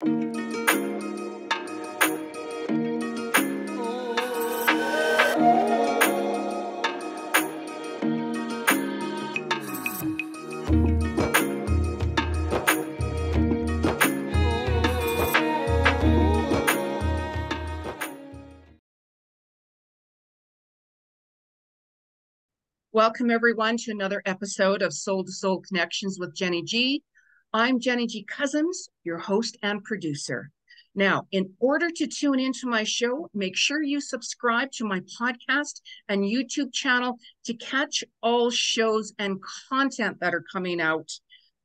Welcome, everyone, to another episode of Soul to Soul Connections with Jeni Ji. I'm Jeni Ji Cousins, your host and producer. Now, in order to tune into my show, make sure you subscribe to my podcast and YouTube channel to catch all shows and content that are coming out.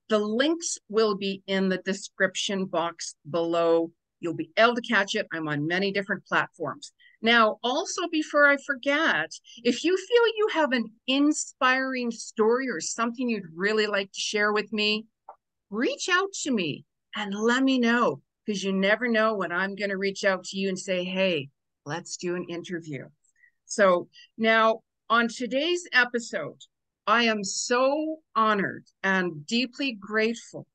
The links will be in the description box below. You'll be able to catch it. I'm on many different platforms. Now, also before I forget, if you feel you have an inspiring story or something you'd really like to share with me, reach out to me and let me know because you never know when I'm going to reach out to you and say, hey, let's do an interview. So now on today's episode, I am so honored and deeply grateful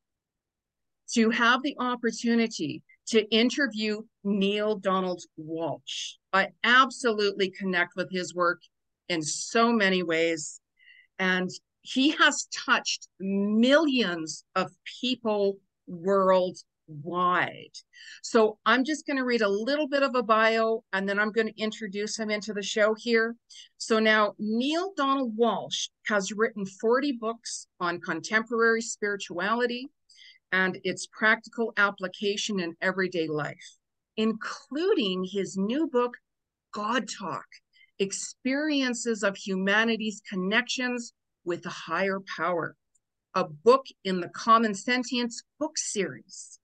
to have the opportunity to interview Neale Donald Walsch. I absolutely connect with his work in so many ways. And he has touched millions of people worldwide. So I'm just going to read a little bit of a bio and then I'm going to introduce him into the show here. So now Neale Donald Walsch has written 40 books on contemporary spirituality and its practical application in everyday life including his new book, God Talk Experiences of Humanity's Connections with a Higher Power, a book in the Common Sentience book series.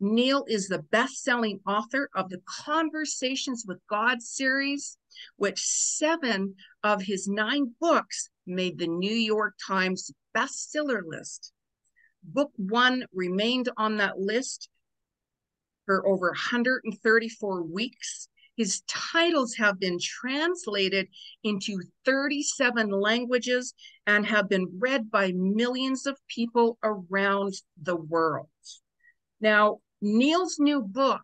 Neale is the best selling author of the Conversations with God series, which seven of his nine books made the New York Times bestseller list. Book one remained on that list for over 134 weeks. His titles have been translated into 37 languages and have been read by millions of people around the world. Now, Neale's new book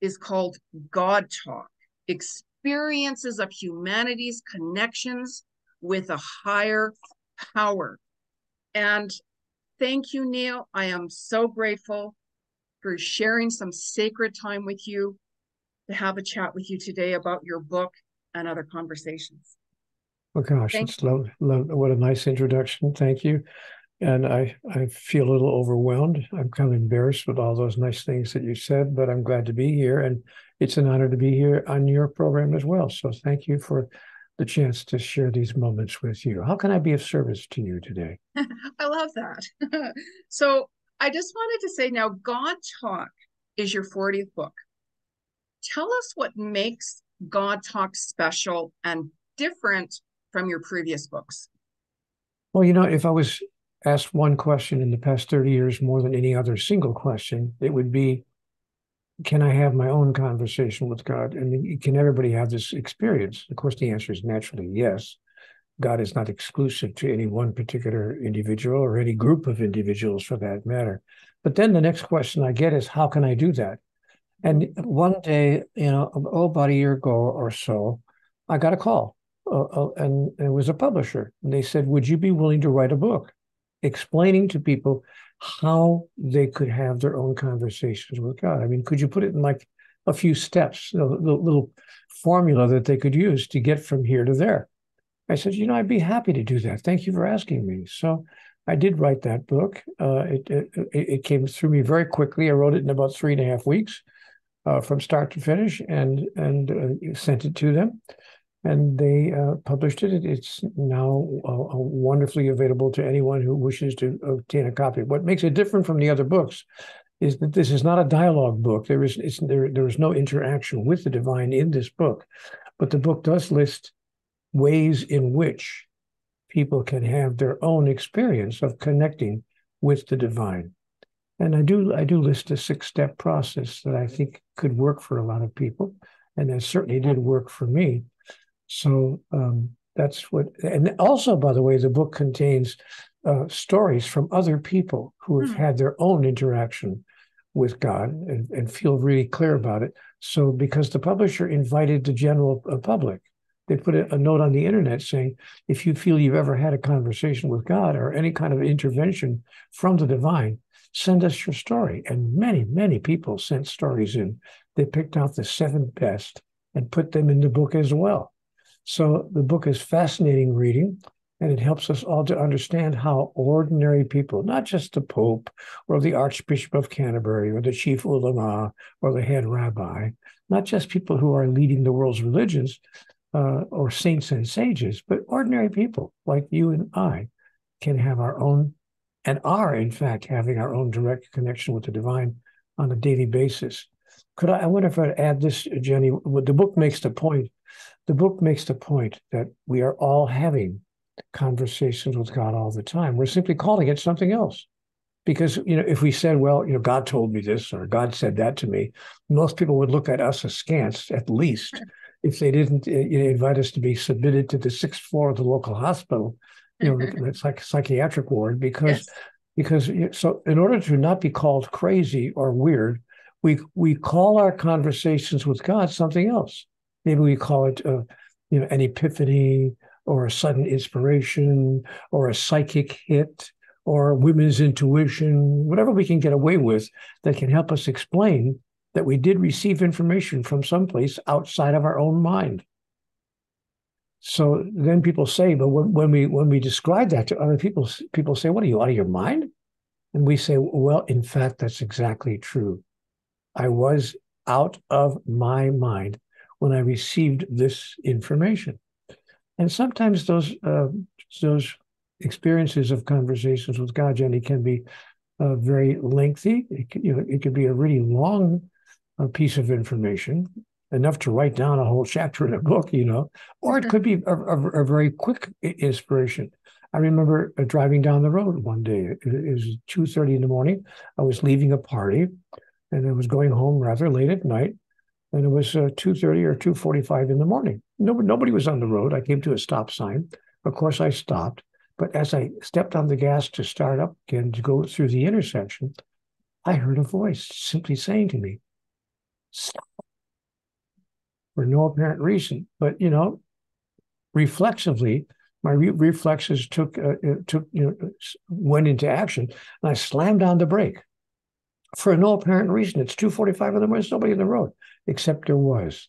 is called God Talk Experiences of Humanity's Connections with a Higher Power. And thank you, Neale. I am so grateful for sharing some sacred time with you to have a chat with you today about your book and other conversations. Oh gosh, Thank it's love, love. What a nice introduction. Thank you. And I, I feel a little overwhelmed. I'm kind of embarrassed with all those nice things that you said, but I'm glad to be here. And it's an honor to be here on your program as well. So thank you for the chance to share these moments with you. How can I be of service to you today? I love that. so I just wanted to say now, God Talk is your 40th book. Tell us what makes God Talk special and different from your previous books. Well, you know, if I was asked one question in the past 30 years more than any other single question, it would be Can I have my own conversation with God? And can everybody have this experience? Of course, the answer is naturally yes. God is not exclusive to any one particular individual or any group of individuals for that matter. But then the next question I get is, how can I do that? And one day, you know, oh, about a year ago or so, I got a call, uh, uh, and it was a publisher. And they said, Would you be willing to write a book explaining to people how they could have their own conversations with God? I mean, could you put it in like a few steps, know, the little formula that they could use to get from here to there? I said, you know, I'd be happy to do that. Thank you for asking me. So I did write that book. Uh, it, it, it came through me very quickly. I wrote it in about three and a half weeks, uh, from start to finish, and and uh, sent it to them, and they uh, published it. It's now wonderfully available to anyone who wishes to obtain a copy. What makes it different from the other books is that this is not a dialogue book. There is there there is no interaction with the divine in this book, but the book does list ways in which people can have their own experience of connecting with the divine. And I do I do list a six-step process that I think could work for a lot of people, and it certainly did work for me. So um, that's what. And also, by the way, the book contains uh, stories from other people who have hmm. had their own interaction with God and, and feel really clear about it. So, because the publisher invited the general uh, public, they put a, a, note on the internet saying, if you feel you've ever had a conversation with God or any kind of intervention from the divine, send us your story. And many, many people sent stories in. They picked out the seven best and put them in the book as well. So the book is fascinating reading. And it helps us all to understand how ordinary people, not just the Pope or the Archbishop of Canterbury or the chief ulama or the head rabbi, not just people who are leading the world's religions uh, or saints and sages, but ordinary people like you and I can have our own and are, in fact, having our own direct connection with the divine on a daily basis. Could I, I wonder if I'd add this, Jeni? The book makes the point. The book makes the point that we are all having conversations with God all the time. We're simply calling it something else. Because, you know, if we said, well, you know, God told me this or God said that to me, most people would look at us askance, at least, if they didn't uh, you know, invite us to be submitted to the sixth floor of the local hospital, you know, the psych- psychiatric ward, because, yes. because, so in order to not be called crazy or weird, we we call our conversations with God something else. Maybe we call it, uh, you know, an epiphany, or a sudden inspiration or a psychic hit or women's intuition, whatever we can get away with that can help us explain that we did receive information from someplace outside of our own mind. So then people say, but when, when we when we describe that to other people, people say, "What are you out of your mind?" And we say, "Well, in fact, that's exactly true. I was out of my mind when I received this information." And sometimes those uh, those experiences of conversations with God, Jeni, can be uh, very lengthy. It, you know, it could be a really long uh, piece of information, enough to write down a whole chapter in a book, you know, or it could be a, a, a very quick inspiration. I remember uh, driving down the road one day. It, it was two thirty in the morning. I was leaving a party, and I was going home rather late at night and it was uh, 2.30 or 2.45 in the morning nobody, nobody was on the road i came to a stop sign of course i stopped but as i stepped on the gas to start up again to go through the intersection i heard a voice simply saying to me stop for no apparent reason but you know reflexively my re- reflexes took uh, uh took you know went into action and i slammed on the brake for no apparent reason. It's 2.45 in the morning. There's nobody in the road except there was.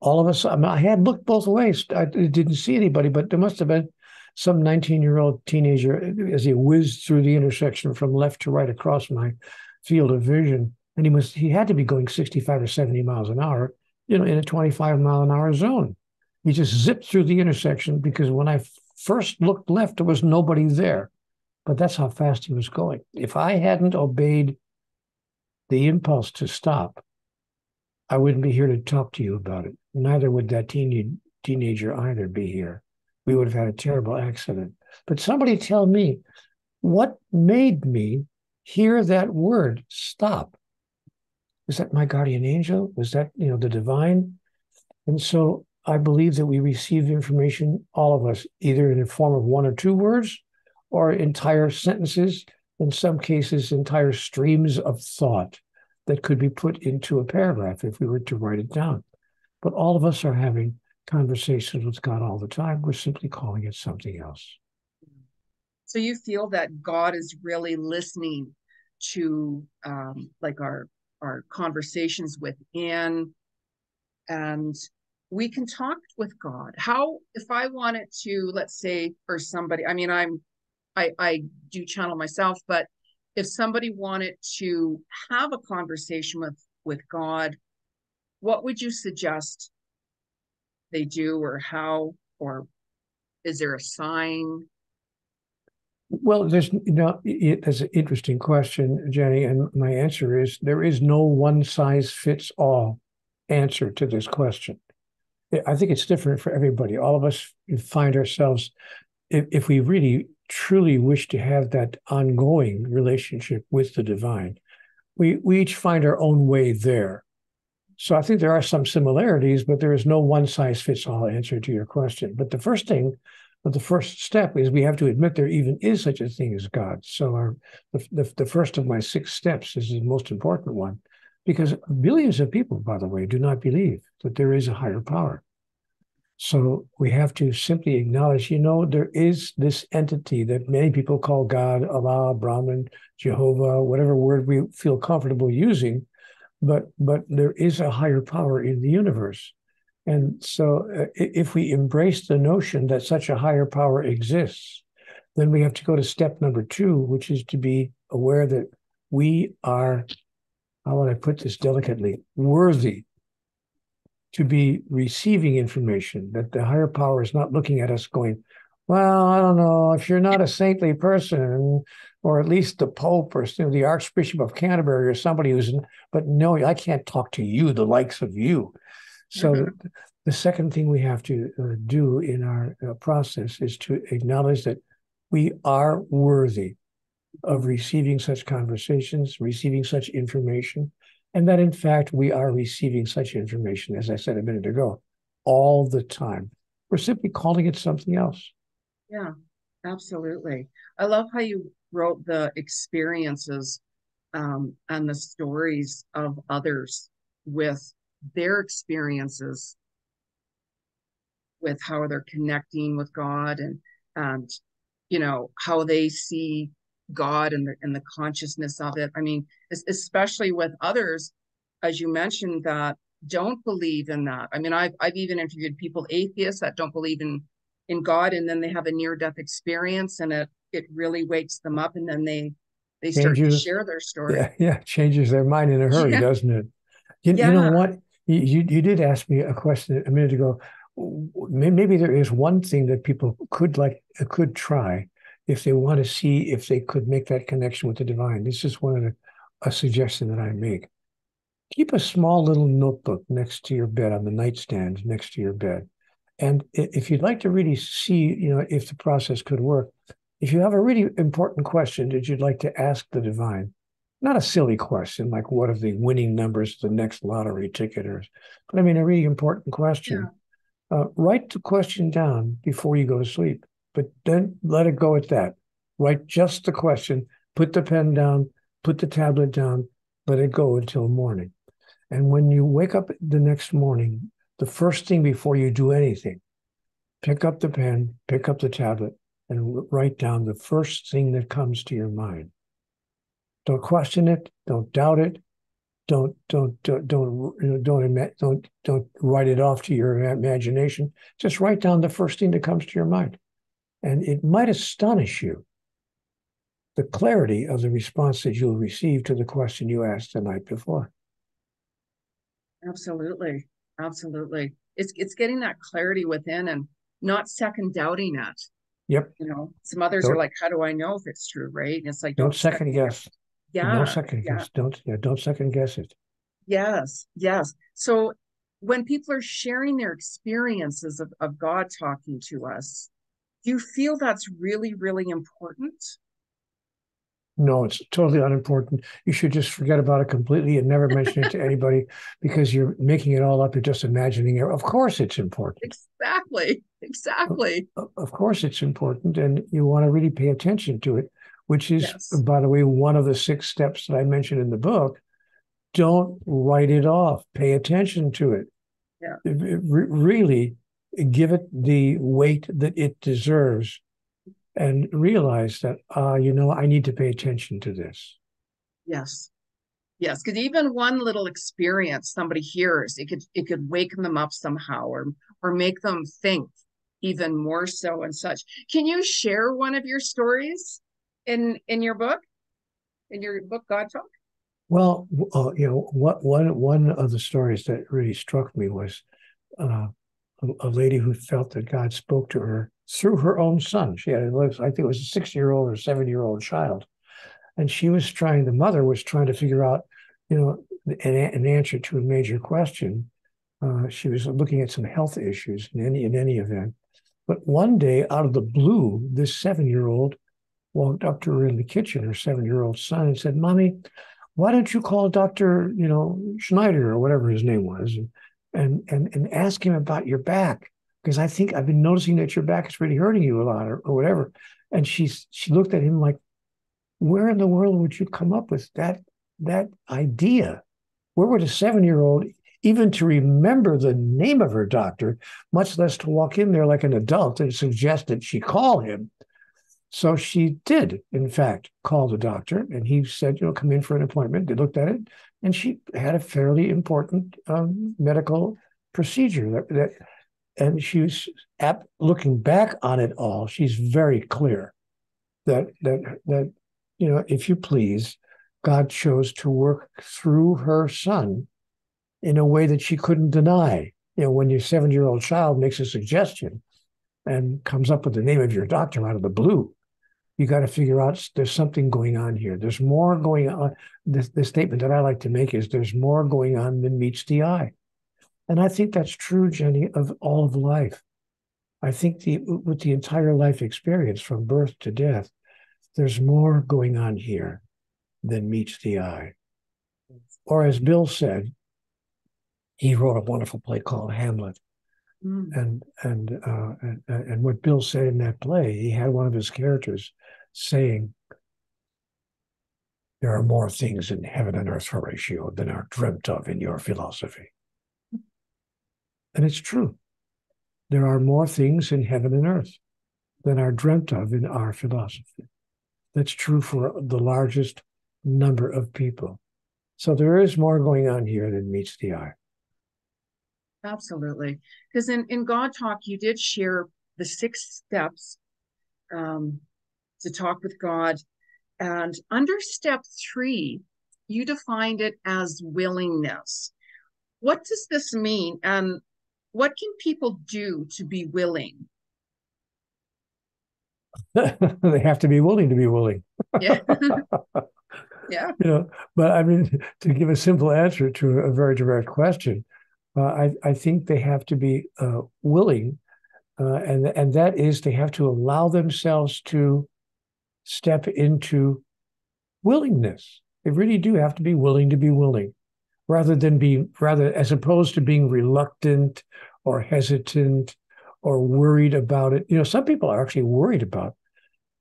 All of a sudden, I had looked both ways. I didn't see anybody, but there must have been some 19 year old teenager as he whizzed through the intersection from left to right across my field of vision. And he was he had to be going 65 or 70 miles an hour, you know, in a 25 mile an hour zone. He just zipped through the intersection because when I first looked left, there was nobody there. But that's how fast he was going. If I hadn't obeyed the impulse to stop, I wouldn't be here to talk to you about it. Neither would that teen, teenager either be here. We would have had a terrible accident. But somebody tell me what made me hear that word stop? Was that my guardian angel? Was that, you know, the divine? And so I believe that we receive information, all of us, either in the form of one or two words or entire sentences, in some cases, entire streams of thought that could be put into a paragraph if we were to write it down. But all of us are having conversations with God all the time. We're simply calling it something else. So you feel that God is really listening to um, like our our conversations within, and we can talk with God. How if I wanted to, let's say, for somebody, I mean, I'm I I do channel myself, but if somebody wanted to have a conversation with with God, what would you suggest they do or how or is there a sign? Well, there's you know it, that's an interesting question, Jeni, and my answer is there is no one size fits all answer to this question. I think it's different for everybody. All of us find ourselves, if, if we really truly wish to have that ongoing relationship with the divine, we, we each find our own way there. So I think there are some similarities, but there is no one size fits all answer to your question. But the first thing But the first step is we have to admit there even is such a thing as God. So our the, the, the first of my six steps is the most important one, because billions of people, by the way, do not believe that there is a higher power. So we have to simply acknowledge, you know, there is this entity that many people call God, Allah, Brahman, Jehovah, whatever word we feel comfortable using, but but there is a higher power in the universe. And so, uh, if we embrace the notion that such a higher power exists, then we have to go to step number two, which is to be aware that we are, how would I put this delicately, worthy to be receiving information, that the higher power is not looking at us going, well, I don't know, if you're not a saintly person, or at least the Pope or you know, the Archbishop of Canterbury or somebody who's, but no, I can't talk to you, the likes of you. So mm-hmm. the second thing we have to uh, do in our uh, process is to acknowledge that we are worthy of receiving such conversations, receiving such information, and that in fact we are receiving such information, as I said a minute ago, all the time. We're simply calling it something else. Yeah, absolutely. I love how you wrote the experiences um, and the stories of others with their experiences with how they're connecting with God and and you know how they see God and the and the consciousness of it. I mean, especially with others, as you mentioned, that don't believe in that. I mean, I've I've even interviewed people atheists that don't believe in in God, and then they have a near death experience, and it it really wakes them up, and then they they start changes, to share their story. Yeah, yeah, changes their mind in a hurry, yeah. doesn't it? You, yeah. you know what? You, you did ask me a question a minute ago. Maybe there is one thing that people could like could try if they want to see if they could make that connection with the divine. This is one of the a suggestion that I make. Keep a small little notebook next to your bed on the nightstand next to your bed. And if you'd like to really see, you know, if the process could work, if you have a really important question that you'd like to ask the divine, not a silly question like what are the winning numbers of the next lottery ticket or but i mean a really important question. Yeah. uh, write the question down before you go to sleep but then let it go at that. Write just the question put the pen down put the tablet down let it go until morning. And when you wake up the next morning the first thing before you do anything pick up the pen pick up the tablet and write down the first thing that comes to your mind don't question it. Don't doubt it. Don't don't don't don't don't don't don't write it off to your imagination. Just write down the first thing that comes to your mind, and it might astonish you the clarity of the response that you'll receive to the question you asked the night before. Absolutely, absolutely. It's it's getting that clarity within and not second doubting it. Yep. You know, some others don't, are like, "How do I know if it's true?" Right? And it's like, don't, don't second guess. Yeah. No second yeah. guess. Don't yeah, don't second guess it. Yes, yes. So when people are sharing their experiences of, of God talking to us, do you feel that's really, really important? No, it's totally unimportant. You should just forget about it completely and never mention it to anybody because you're making it all up. You're just imagining it. Of course, it's important. Exactly. Exactly. Of, of course, it's important. And you want to really pay attention to it which is, yes. by the way, one of the six steps that I mentioned in the book. Don't write it off. Pay attention to it. Yeah. really give it the weight that it deserves and realize that, uh, you know, I need to pay attention to this. Yes. Yes, because even one little experience somebody hears, it could it could wake them up somehow or or make them think even more so and such. Can you share one of your stories? In in your book, in your book, God Talk? Well, uh, you know, what one one of the stories that really struck me was uh, a, a, lady who felt that God spoke to her through her own son. She had, I think it was a six-year-old or seven-year-old child, and she was trying. The mother was trying to figure out, you know, an, an answer to a major question. Uh, she was looking at some health issues in any in any event. But one day, out of the blue, this seven-year-old walked up to her in the kitchen, her seven-year-old son, and said, "Mommy, why don't you call Doctor, you know, Schneider or whatever his name was, and and and, and ask him about your back? because I think I've been noticing that your back is really hurting you a lot or, or whatever. And she's she looked at him like, where in the world would you come up with that that idea? Where would a seven-year-old even to remember the name of her doctor, much less to walk in there like an adult and suggest that she call him? So she did, in fact, call the doctor, and he said, you know, come in for an appointment. They looked at it, and she had a fairly important um, medical procedure that, that and she's at, looking back on it all she's very clear that that that you know if you please god chose to work through her son in a way that she couldn't deny you know when your seven year old child makes a suggestion and comes up with the name of your doctor out of the blue you got to figure out there's something going on here there's more going on the, the statement that i like to make is there's more going on than meets the eye and I think that's true, Jeni, of all of life. I think the with the entire life experience from birth to death, there's more going on here than meets the eye. Or as Bill said, he wrote a wonderful play called Hamlet. Mm. And and, uh, and and what Bill said in that play, he had one of his characters saying, "There are more things in heaven and earth, Horatio, than are dreamt of in your philosophy." And it's true. There are more things in heaven and earth than are dreamt of in our philosophy. That's true for the largest number of people. So there is more going on here than meets the eye. Absolutely. Because in, in God Talk, you did share the six steps um, to talk with God. And under step three, you defined it as willingness. What does this mean? And what can people do to be willing? they have to be willing to be willing. Yeah. yeah. You know, but I mean, to give a simple answer to a very direct question, uh, I, I think they have to be uh, willing, uh, and and that is they have to allow themselves to step into willingness. They really do have to be willing to be willing rather than be rather as opposed to being reluctant or hesitant or worried about it. You know, some people are actually worried about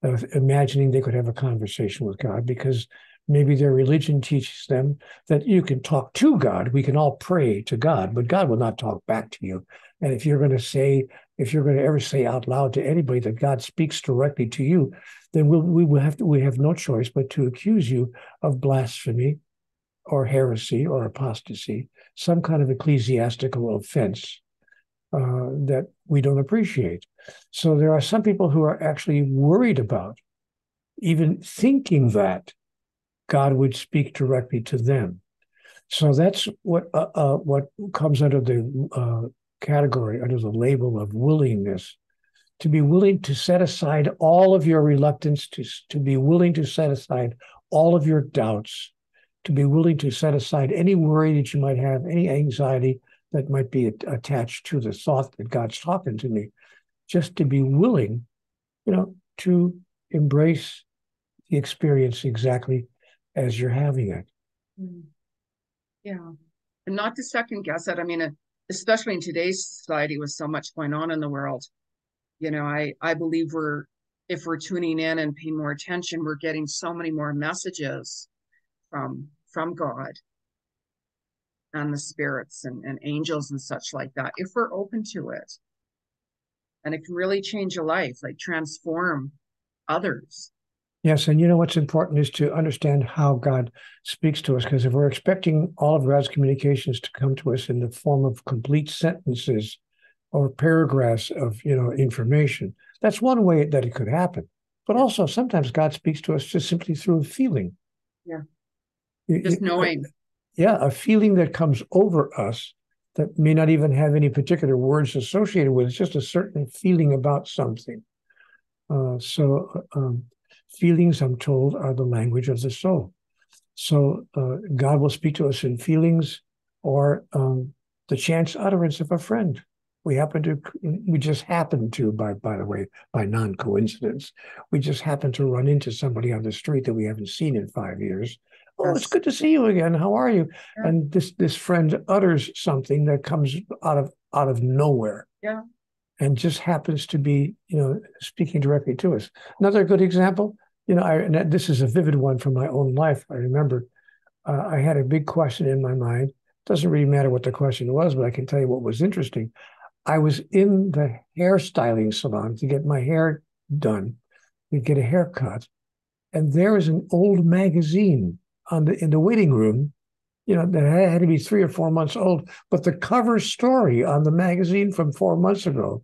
uh, imagining they could have a conversation with God because maybe their religion teaches them that you can talk to God. We can all pray to God, but God will not talk back to you. And if you're going to say, if you're going to ever say out loud to anybody that God speaks directly to you, then we'll, we will have to, we have no choice but to accuse you of blasphemy or heresy or apostasy, some kind of ecclesiastical offense uh, that we don't appreciate. So there are some people who are actually worried about even thinking that God would speak directly to them. So that's what uh, uh, what comes under the uh, category under the label of willingness to be willing to set aside all of your reluctance to to be willing to set aside all of your doubts to be willing to set aside any worry that you might have, any anxiety that might be attached to the thought that God's talking to me, just to be willing, you know, to embrace the experience exactly as you're having it. Mm. Yeah. And not to second guess it. I mean, especially in today's society with so much going on in the world, you know, I, I believe we're, if we're tuning in and paying more attention, we're getting so many more messages from from God and the spirits and, and angels and such like that if we're open to it. And it can really change a life, like transform others. Yes, and you know what's important is to understand how God speaks to us, because if we're expecting all of God's communications to come to us in the form of complete sentences or paragraphs of you know information, that's one way that it could happen. But also sometimes God speaks to us just simply through a feeling. Yeah just knowing. Yeah, a feeling that comes over us that may not even have any particular words associated with it. It's just a certain feeling about something. Uh, so, um, feelings, I'm told, are the language of the soul. So, uh, God will speak to us in feelings or um, the chance utterance of a friend. We happen to, we just happen to, by by the way, by non coincidence, we just happen to run into somebody on the street that we haven't seen in five years, Oh, it's good to see you again. How are you? Yeah. And this this friend utters something that comes out of out of nowhere. Yeah. and just happens to be, you know, speaking directly to us. Another good example, you know, I, and this is a vivid one from my own life. I remember uh, I had a big question in my mind. Doesn't really matter what the question was, but I can tell you what was interesting. I was in the hairstyling salon to get my hair done, to get a haircut, and there was an old magazine on the in the waiting room you know, that had to be three or four months old. But the cover story on the magazine from four months ago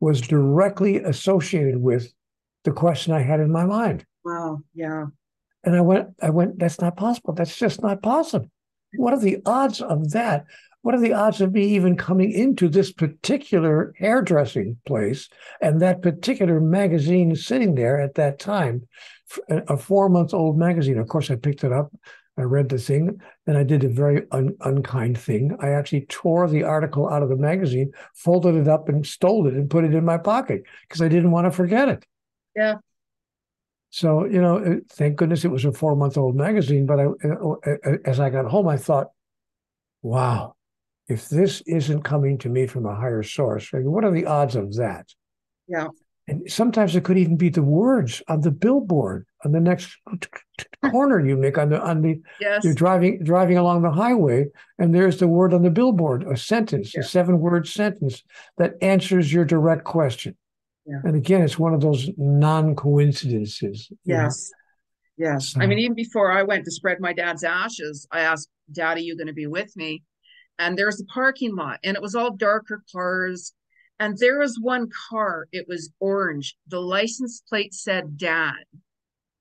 was directly associated with the question I had in my mind. Wow. Yeah. And I went, I went, that's not possible. That's just not possible. What are the odds of that? What are the odds of me even coming into this particular hairdressing place and that particular magazine sitting there at that time, a four month old magazine? Of course, I picked it up. I read the thing, and I did a very un- unkind thing. I actually tore the article out of the magazine, folded it up, and stole it and put it in my pocket because I didn't want to forget it. Yeah. So you know, thank goodness it was a four-month-old magazine. But I, as I got home, I thought, "Wow, if this isn't coming to me from a higher source, what are the odds of that?" Yeah. And sometimes it could even be the words on the billboard on the next corner you make on the on the yes. you're driving driving along the highway and there's the word on the billboard, a sentence, Yeah. a seven word sentence that answers your direct question. Yeah. And again, it's one of those non coincidences. Yes. Yes. I mean, even before I went to spread my dad's ashes, I asked, Daddy, you going to be with me? And there's a parking lot, and it was all darker cars. And there was one car, it was orange. The license plate said dad.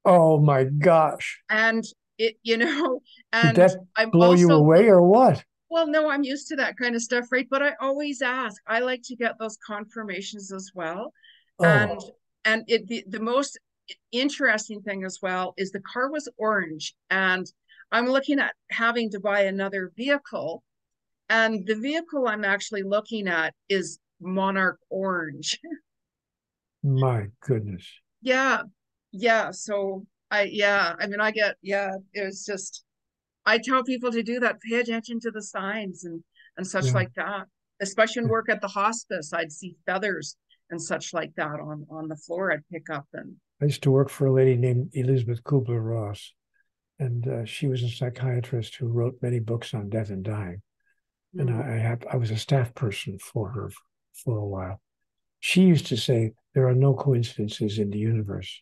Oh my gosh. And it, you know, Did and that I'm blow you away or what? Well, no, I'm used to that kind of stuff, right? But I always ask. I like to get those confirmations as well. Oh. and Oh, and it the, the most interesting thing as well is the car was orange and i'm looking at having to buy another vehicle and the vehicle i'm actually looking at is monarch orange my goodness. yeah yeah so i yeah i mean i get yeah it was just i tell people to do that pay attention to the signs and and such Yeah. like that especially in work at the hospice i'd see feathers and such like that on on the floor i'd pick up and I used to work for a lady named Elisabeth Kübler-Ross, and uh, she was a psychiatrist who wrote many books on death and dying. and Mm. I, I had I was a staff person for her for a while. She used to say there are no coincidences in the universe.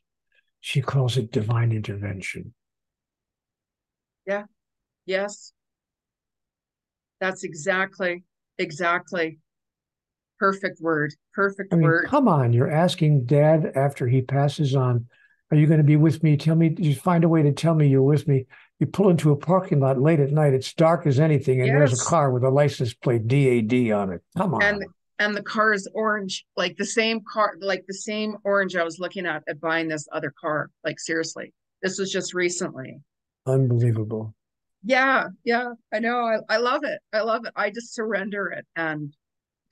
She calls it divine intervention. Yeah. Yes. That's exactly, exactly. Perfect word, perfect I mean, word. come on, you're asking Dad after he passes on, are you going to be with me? Tell me, you find a way to tell me you're with me. You pull into a parking lot late at night. It's dark as anything, and there's a car with a license plate DAD on it. Come on. And and the car is orange, like the same car, like the same orange I was looking at at buying this other car. Like seriously, this was just recently. Unbelievable. Yeah, yeah, I know. I, I love it. I love it. I just surrender it and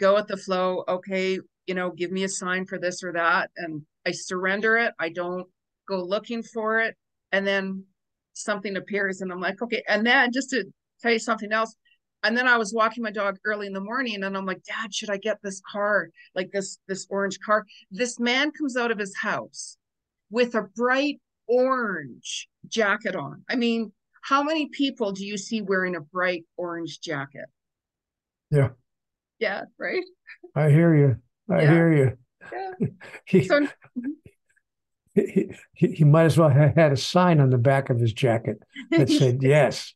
go with the flow. Okay, you know, give me a sign for this or that. And I surrender it. I don't go looking for it. And then something appears and I'm like, okay. And then just to tell you something else. And then I was walking my dog early in the morning and I'm like, Dad, should I get this car? Like this, this orange car. This man comes out of his house with a bright orange jacket on. I mean, how many people do you see wearing a bright orange jacket? Yeah. Yeah, right? I hear you. I Yeah. hear you. Yeah. He, So mm-hmm. he, he, he might as well have had a sign on the back of his jacket that said yes.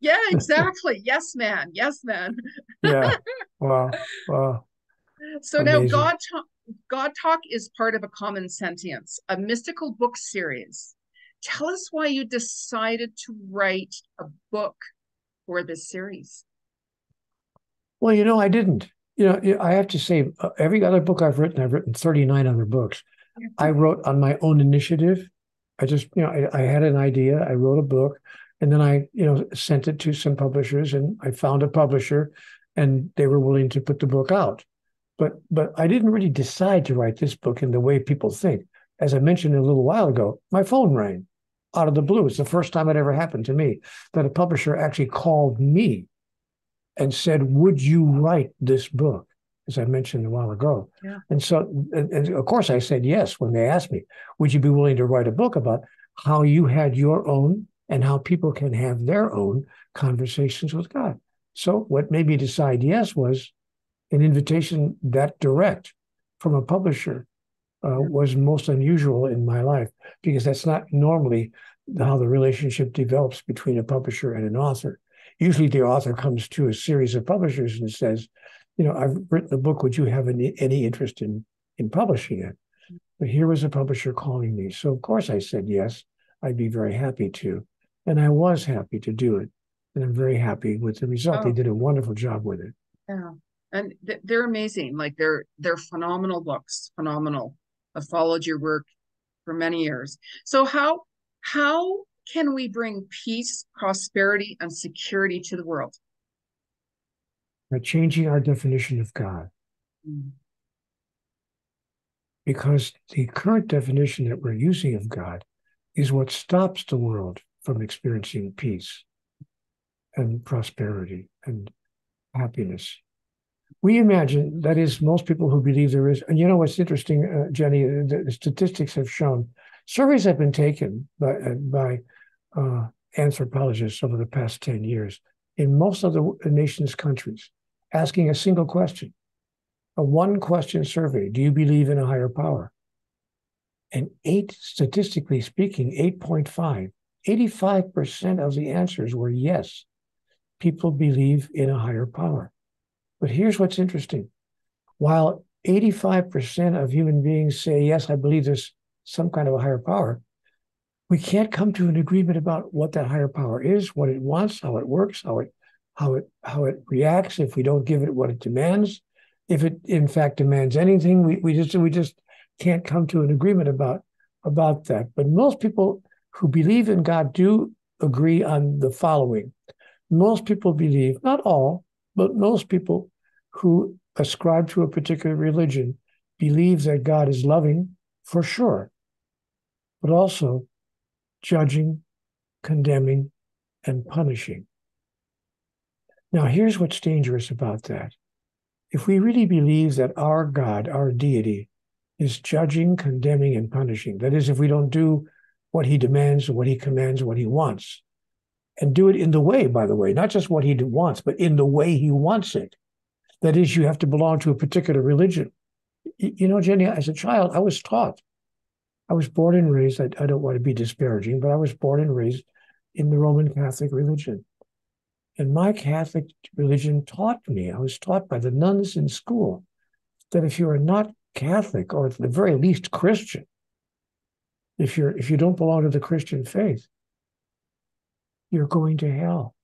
yeah, exactly. Yes, man. Yes, man. Yeah. Wow. Wow. So now God Talk, God Talk is part of a common sentience, a mystical book series. Tell us why you decided to write a book for this series. Well, you know, I didn't. You know, I have to say, uh, every other book I've written, I've written 39 other books. I wrote on my own initiative. I just, you know, I, I had an idea. I wrote a book, and then I, you know, sent it to some publishers, and I found a publisher, and they were willing to put the book out. But, but I didn't really decide to write this book in the way people think. As I mentioned a little while ago, my phone rang out of the blue. It's the first time it ever happened to me that a publisher actually called me and said, "Would you write this book?" as I mentioned a while ago. Yeah. And so, and, of course, I said yes when they asked me, would you be willing to write a book about how you had your own and how people can have their own conversations with God? So, what made me decide yes was an invitation that direct from a publisher uh, was most unusual in my life because that's not normally how the relationship develops between a publisher and an author. Usually, the author comes to a series of publishers and says, "You know, I've written a book. Would you have any, any interest in in publishing it?" But here was a publisher calling me, so of course I said yes. I'd be very happy to, and I was happy to do it, and I'm very happy with the result. Oh. They did a wonderful job with it. Yeah, and th- they're amazing. Like they're they're phenomenal books, phenomenal. I've followed your work for many years. So how how can we bring peace, prosperity, and security to the world? By changing our definition of God. Mm. because the current definition that we're using of God is what stops the world from experiencing peace and prosperity and happiness. We imagine, that is, most people who believe there is, and you know what's interesting, uh, Jeni, the, the statistics have shown, surveys have been taken by, uh, by uh, anthropologists over the past 10 years in most of the nation's countries, asking a single question a one question survey Do you believe in a higher power? And eight, statistically speaking, 8.5, 85% of the answers were yes. People believe in a higher power. But here's what's interesting while 85% of human beings say, yes, I believe there's some kind of a higher power, we can't come to an agreement about what that higher power is, what it wants, how it works, how it how it how it reacts if we don't give it what it demands. If it in fact demands anything we, we just we just can't come to an agreement about about that. But most people who believe in god do agree on the following. Most people believe not all but most people who ascribe to a particular religion believe that god is loving for sure but also judging condemning and punishing now here's what's dangerous about that if we really believe that our God, our deity, is judging, condemning, and punishing, that is, if we don't do what he demands, what he commands, what he wants, and do it in the way, by the way, not just what he wants, but in the way he wants it. That is, you have to belong to a particular religion. You know, Jeni, as a child, I was taught. I was born and raised, I, I don't want to be disparaging, but I was born and raised in the Roman Catholic religion. And my Catholic religion taught me, I was taught by the nuns in school, that if you are not Catholic or at the very least Christian, if you're if you don't belong to the Christian faith, you're going to hell.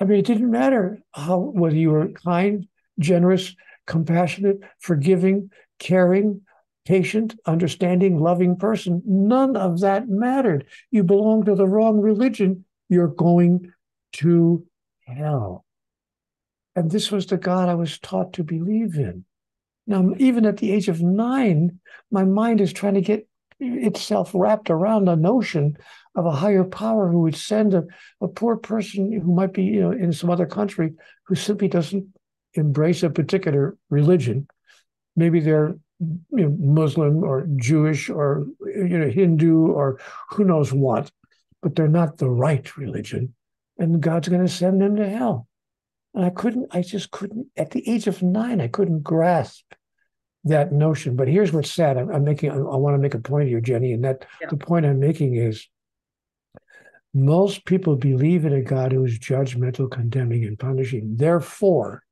I mean, it didn't matter how whether you were kind, generous, compassionate, forgiving, caring, patient, understanding, loving person. None of that mattered. You belong to the wrong religion you're going to hell. And this was the God I was taught to believe in. Now, even at the age of nine, my mind is trying to get itself wrapped around the notion of a higher power who would send a, a poor person who might be, you know, in some other country who simply doesn't embrace a particular religion. Maybe they're you know, Muslim or Jewish or you know Hindu or who knows what but they're not the right religion. And God's going to send them to hell. And I couldn't, I just couldn't, at the age of nine, I couldn't grasp that notion. But here's what's sad. I'm, I'm making, I, I want to make a point here, Jeni, and that Yeah. the point I'm making is most people believe in a God who is judgmental, condemning, and punishing. Therefore,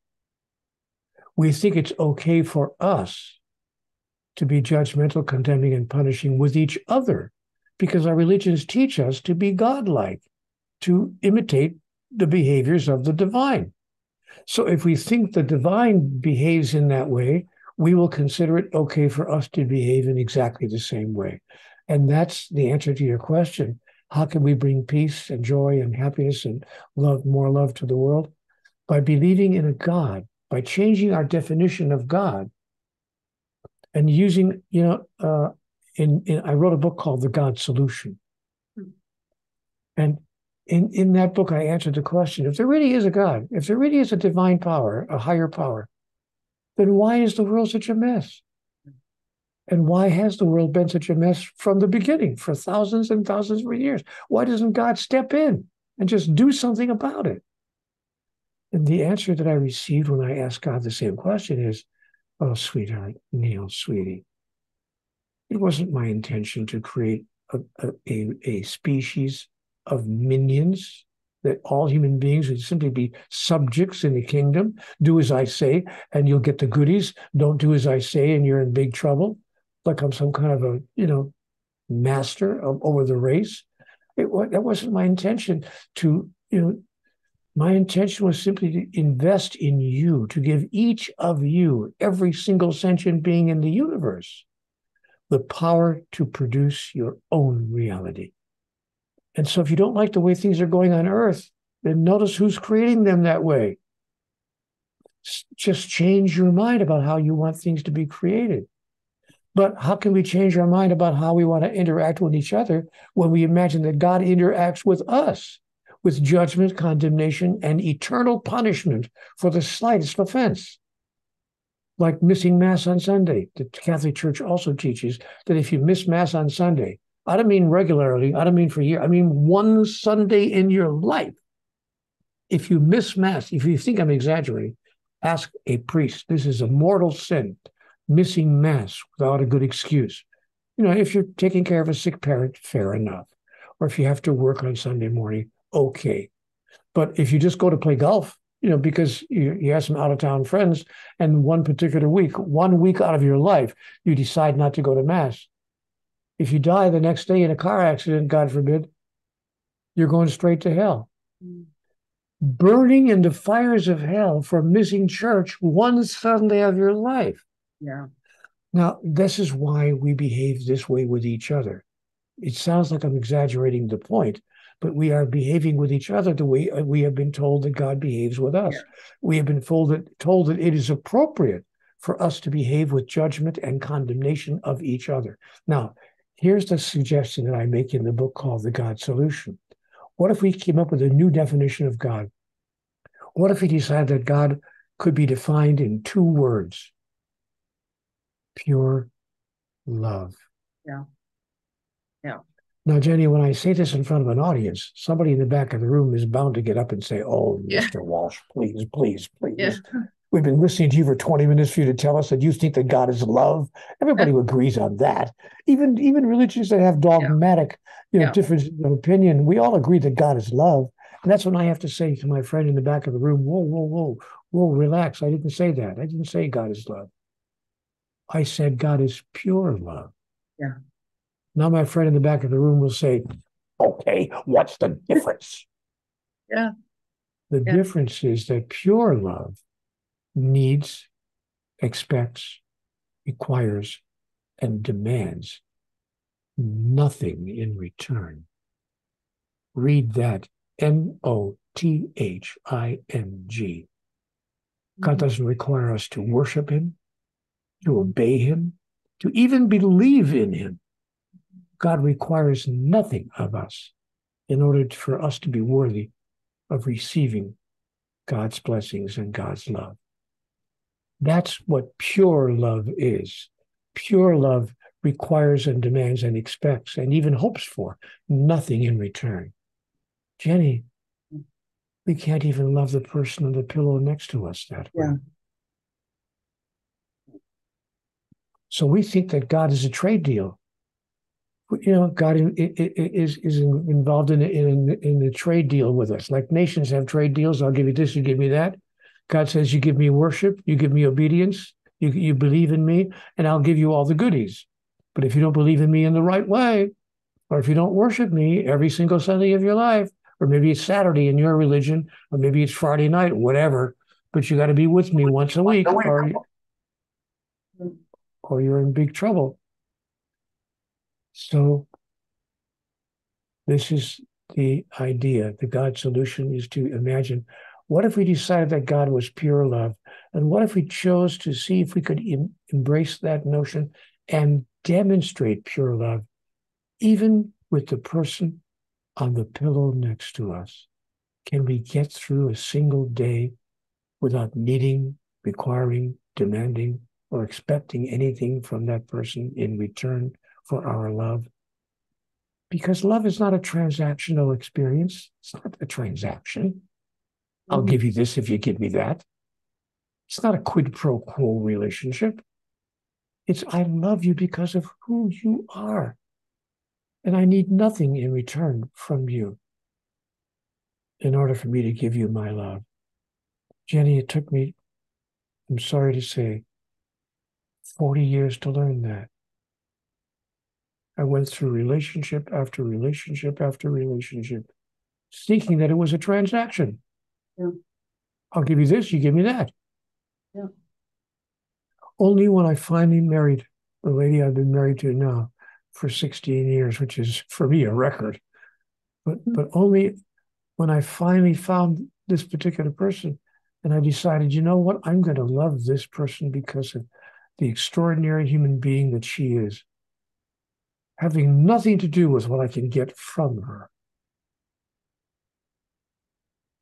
we think it's okay for us to be judgmental, condemning, and punishing with each other because our religions teach us to be godlike, to imitate the behaviors of the divine. So if we think the divine behaves in that way, we will consider it okay for us to behave in exactly the same way. And that's the answer to your question. How can we bring peace and joy and happiness and love, more love to the world? By believing in a God, by changing our definition of God and using, you know, uh, in, in I wrote a book called The God Solution. Hmm. And in, in that book, I answered the question if there really is a God, if there really is a divine power, a higher power, then why is the world such a mess? And why has the world been such a mess from the beginning for thousands and thousands of years? Why doesn't God step in and just do something about it? And the answer that I received when I asked God the same question is, oh, sweetheart, Neale, sweetie, it wasn't my intention to create a, a, a species of minions that all human beings would simply be subjects in the kingdom. Do as I say, and you'll get the goodies. Don't do as I say, and you're in big trouble. Like I'm some kind of a, you know, master of, over the race. It, that wasn't my intention to, you know, my intention was simply to invest in you, to give each of you, every single sentient being in the universe, the power to produce your own reality. And so if you don't like the way things are going on earth, then notice who's creating them that way. Just change your mind about how you want things to be created. But how can we change our mind about how we want to interact with each other when we imagine that God interacts with us with judgment, condemnation, and eternal punishment for the slightest offense? Like missing Mass on Sunday. The Catholic Church also teaches that if you miss Mass on Sunday, I don't mean regularly. I don't mean for a year. I mean one Sunday in your life. If you miss Mass, if you think I'm exaggerating, ask a priest. This is a mortal sin, missing Mass without a good excuse. You know, if you're taking care of a sick parent, fair enough. Or if you have to work on Sunday morning, okay. But if you just go to play golf, you know, because you, you have some out of town friends, and one particular week, one week out of your life, you decide not to go to Mass, if you die the next day in a car accident, God forbid, you're going straight to hell. Mm. Burning in the fires of hell for missing church one Sunday of your life. Yeah. Now, this is why we behave this way with each other. It sounds like I'm exaggerating the point, but we are behaving with each other the way uh, we have been told that God behaves with us. Yeah. We have been told that, told that it is appropriate for us to behave with judgment and condemnation of each other. Now, Here's the suggestion that I make in the book called The God Solution. What if we came up with a new definition of God? What if we decided that God could be defined in two words pure love? Yeah. Yeah. Now, Jeni, when I say this in front of an audience, somebody in the back of the room is bound to get up and say, Oh, yeah. Mr. Walsch, please, please, please. Yeah. We've been listening to you for 20 minutes for you to tell us that you think that God is love. Everybody agrees on that. Even even religions that have dogmatic, yeah. you know, yeah. differences of opinion, we all agree that God is love. And that's when I have to say to my friend in the back of the room, whoa, whoa, whoa, whoa, relax. I didn't say that. I didn't say God is love. I said God is pure love. Yeah. Now my friend in the back of the room will say, okay, what's the difference? Yeah. The yeah. difference is that pure love needs, expects, requires, and demands nothing in return. Read that N O T H I N G. God mm-hmm. doesn't require us to worship Him, to obey Him, to even believe in Him. God requires nothing of us in order for us to be worthy of receiving God's blessings and God's love. That's what pure love is. Pure love requires and demands and expects and even hopes for nothing in return. Jeni, we can't even love the person on the pillow next to us that way. Yeah. So we think that God is a trade deal. You know, God is is involved in in in the trade deal with us. Like nations have trade deals. I'll give you this, you give me that. God says, You give me worship, you give me obedience, you, you believe in me, and I'll give you all the goodies. But if you don't believe in me in the right way, or if you don't worship me every single Sunday of your life, or maybe it's Saturday in your religion, or maybe it's Friday night, whatever, but you got to be with me once a week, or, or you're in big trouble. So, this is the idea. The God solution is to imagine what if we decided that God was pure love? And what if we chose to see if we could em- embrace that notion and demonstrate pure love, even with the person on the pillow next to us? Can we get through a single day without needing, requiring, demanding, or expecting anything from that person in return for our love? Because love is not a transactional experience. It's not a transaction. I'll Mhm. give you this if you give me that. It's not a quid pro quo relationship. It's I love you because of who you are. And I need nothing in return from you in order for me to give you my love. Jeni, it took me, I'm sorry to say, 40 years to learn that. I went through relationship after relationship after relationship, thinking that it was a transaction. Yeah. I'll give you this, you give me that. Yeah. Only when I finally married the lady I've been married to now for 16 years, which is for me a record. But Mhm. but only when I finally found this particular person and I decided, you know what, I'm going to love this person because of the extraordinary human being that she is, having nothing to do with what I can get from her.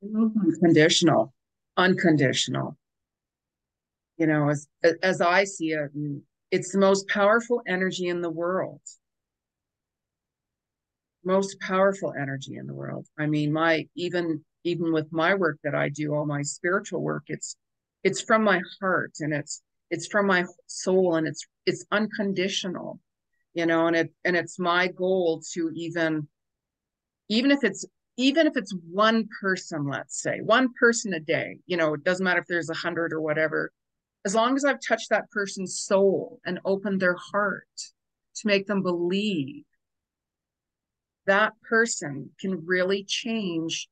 unconditional. Unconditional. You know as as i see it it's the most powerful energy in the world. Most powerful energy in the world. I mean my even even with my work that i do all my spiritual work it's it's from my heart and it's it's from my soul and it's it's unconditional you know and it and it's my goal to even even if it's even if it's one person let's say one person a day you know it doesn't matter if there's a hundred or whatever as long as i've touched that person's soul and opened their heart to make them believe that person can really change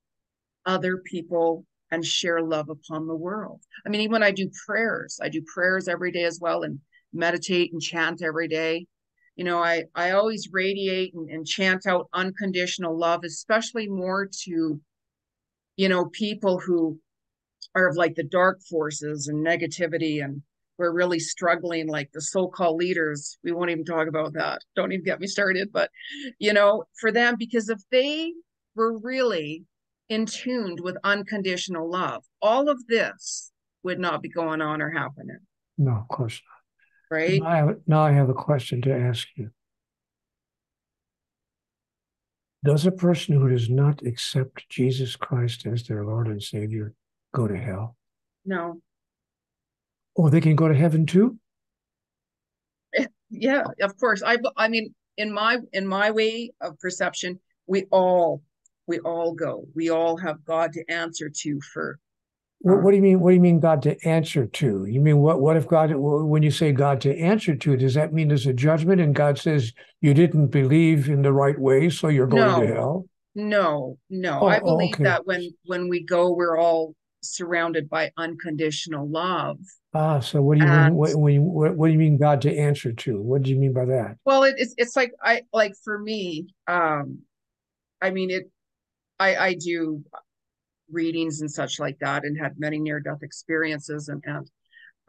other people and share love upon the world. I mean even when i do prayers i do prayers every day as well and meditate and chant every day you know i i always radiate and, and chant out unconditional love especially more to you know people who are of like the dark forces and negativity and we're really struggling like the so-called leaders. We won't even talk about that. Don't even get me started. But you know for them because if they were really in tuned with unconditional love all of this would not be going on or happening. No, of course not. Right Now I have, now I have a question to ask you. Does a person who does not accept Jesus Christ as their Lord and Savior go to hell? no Or they can go to heaven too? yeah of course i i mean in my in my way of perception we all we all go we all have god to answer to for What, what do you mean? What do you mean God to answer to? You mean what? What if God? When you say God to answer to, does that mean there's a judgment and God says you didn't believe in the right way, so you're going to hell? no no Oh, i oh, believe okay. that when when we go we're all surrounded by unconditional love Ah, so what do you And- when you, what, what do you mean God to answer to? What do you mean by that? well it, it's it's like i like for me um i mean it i i do readings and such like that and had many near death experiences and and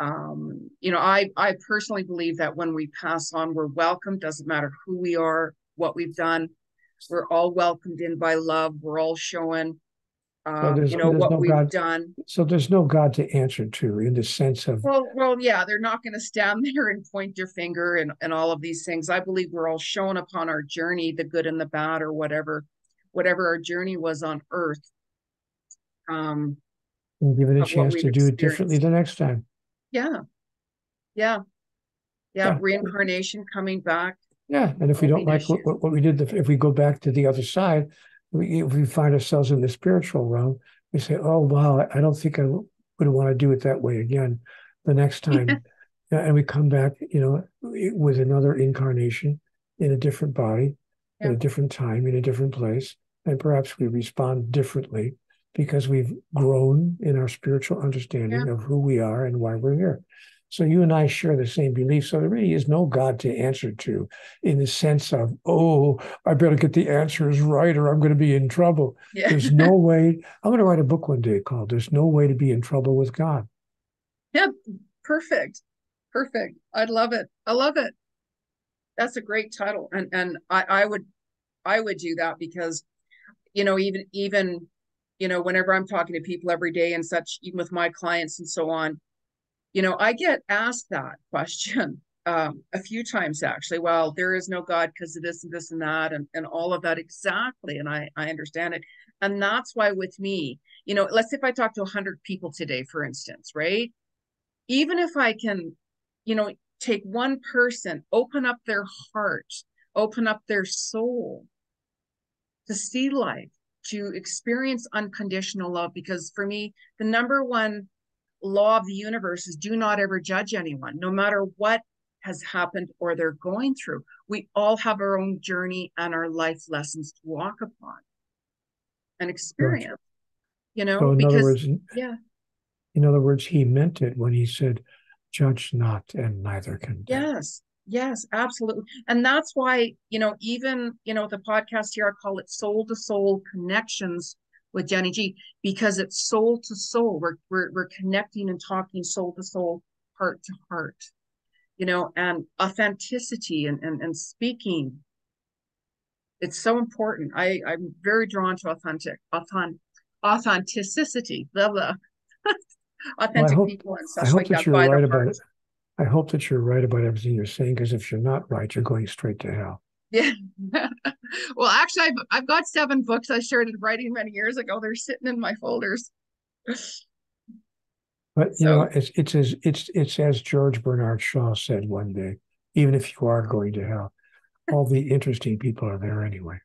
um you know i i personally believe that when we pass on we're welcome doesn't matter who we are what we've done. We're all welcomed in by love. We're all showing um there's- you know what no we've God- done. So there's no God to answer to in the sense of well well yeah they're not going to stand there and point your finger and and all of these things. I believe we're all shown upon our journey the good and the bad or whatever whatever our journey was on earth um and it a of what chance to we've do it differently the next time. yeah. Yeah. Yeah Yeah. reincarnation coming back. Yeah, and if we don't like what, what what we did, if we go back to the other side, we, if we find ourselves in the spiritual realm, we say, "Oh wow, I- don't think I would want to do it that way again the next time," Yeah, and we come back, you know, with another incarnation in a different body, at Yeah. a different time, in a different place, and perhaps we respond differently because we've grown in our spiritual understanding of who we are and why we're here. So you and I share the same beliefs. So there really is no God to answer to in the sense of, oh, I better get the answers right or I'm going to be in trouble. yeah There's no way. I'm going to write a book one day called There's No Way to Be in Trouble with God. yeah perfect perfect i love it i love it that's a great title and and i i would i would do that because you know, even even you know, whenever I'm talking to people every day and such, even with my clients and so on, you know, I get asked that question um, a few times actually. Well, there is no God because of this and this and that and, and all of that exactly. And I, I understand it. And that's why with me, you know, let's say if I talk to 100 people today, for instance, right? Even if I can, you know, take one person, open up their heart, open up their soul to see life, to experience unconditional love. Because for me, the number one law of the universe is do not ever judge anyone, no matter what has happened or they're going through. We all have our own journey and our life lessons to walk upon and experience. You know, so in because other words, yeah. In other words, he meant it when he said, "Judge not, and neither can." Yes, yes, absolutely, and that's why you know, even you know, the podcast here, I call it soul to soul connections with Jeni Ji because it's soul to soul. We're we're we're connecting and talking soul to soul, heart to heart you know, and authenticity and, and, and speaking. It's so important. I, I'm very drawn to authentic, authentic, authenticity, blah, blah. authentic well, hope, people and stuff like that. that you're right about it. I hope that you're right about everything you're saying, because if you're not right, you're going straight to hell. Yeah. well, actually, I've, I've got seven books I started writing many years ago. They're sitting in my folders. But you so, know, it's it's as it's it's as George Bernard Shaw said one day. Even if you are going to hell, all the interesting people are there anyway.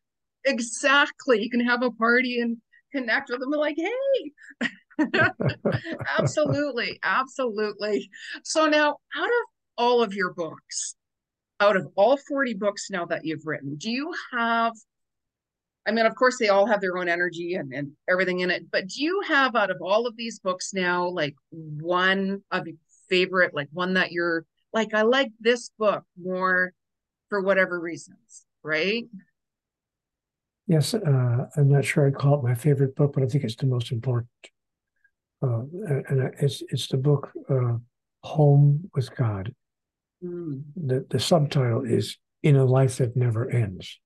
Exactly. You can have a party and connect with them. like, hey, absolutely, absolutely. So now, out of all of your books, out of all 40 books now that you've written, do you have I mean, of course, they all have their own energy and, and everything in it. But do you have out of all of these books now, like one of your favorite, like one that you're like, I like this book more for whatever reasons, right? Yes, uh, I'm not sure I'd call it my favorite book, but I think it's the most important. Uh, and it's it's the book uh, "Home with God." Mm. The the subtitle is "In a Life That Never Ends."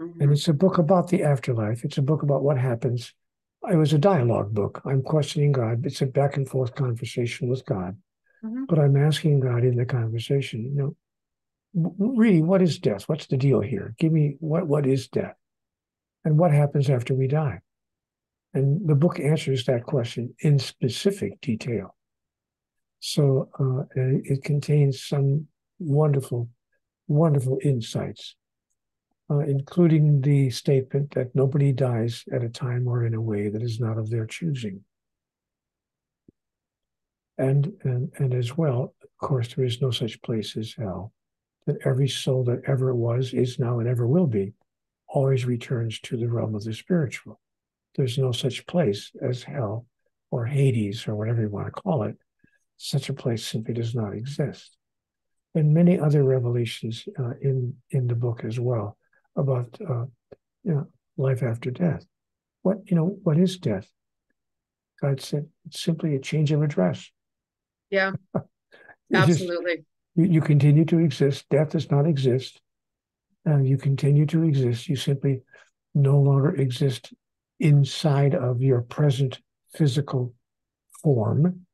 Mm-hmm. And it's a book about the afterlife. It's a book about what happens. It was a dialogue book. I'm questioning God. It's a back and forth conversation with God. Mm-hmm. But I'm asking God in the conversation, you know, really, what is death? What's the deal here? Give me what what is death? And what happens after we die? And the book answers that question in specific detail. So uh, it contains some wonderful, wonderful insights uh, including the statement that nobody dies at a time or in a way that is not of their choosing. And, and, and as well, of course, there is no such place as hell, that every soul that ever was, is now, and ever will be, always returns to the realm of the spiritual. There's no such place as hell or Hades or whatever you want to call it. Such a place simply does not exist. And many other revelations uh, in, in the book as well about uh, you know life after death. What you know, what is death? God said it's simply a change of address. Yeah, absolutely. Just, you, you continue to exist. Death does not exist. Uh, you continue to exist. You simply no longer exist inside of your present physical form,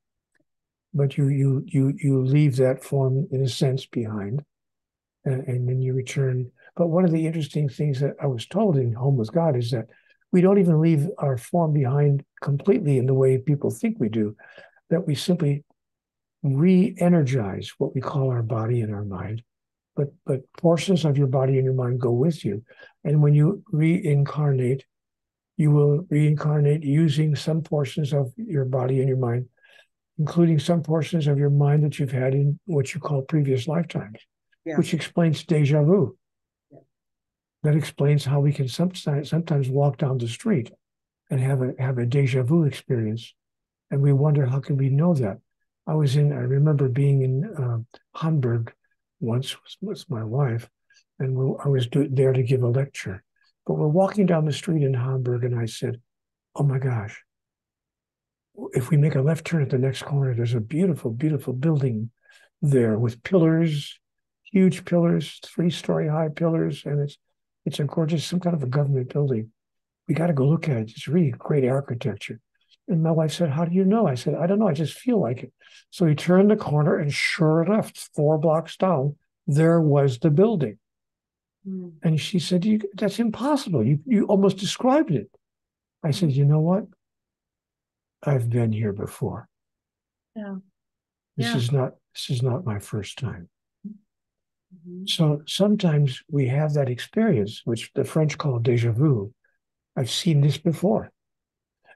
but you you you you leave that form in a sense behind, and, and then you return but one of the interesting things that I was told in Home with God is that we don't even leave our form behind completely in the way people think we do, that we simply re energize what we call our body and our mind. But, but portions of your body and your mind go with you. And when you reincarnate, you will reincarnate using some portions of your body and your mind, including some portions of your mind that you've had in what you call previous lifetimes, yeah. which explains deja vu that explains how we can sometimes sometimes walk down the street and have a have a deja vu experience, and we wonder how can we know that. I was in. I remember being in uh, Hamburg once with, with, my wife, and we, I was do, there to give a lecture. But we're walking down the street in Hamburg, and I said, "Oh my gosh! If we make a left turn at the next corner, there's a beautiful, beautiful building there with pillars, huge pillars, three-story high pillars, and it's it's a gorgeous, some kind of a government building. we got to go look at it. It's really great architecture. And my wife said, How do you know? I said, I don't know. I just feel like it. So he turned the corner, and sure enough, four blocks down, there was the building. Mm. And she said, That's impossible. You, you almost described it. I said, You know what? I've been here before. Yeah. This yeah. is not this is not my first time. Mm-hmm. So sometimes we have that experience, which the French call deja vu. I've seen this before.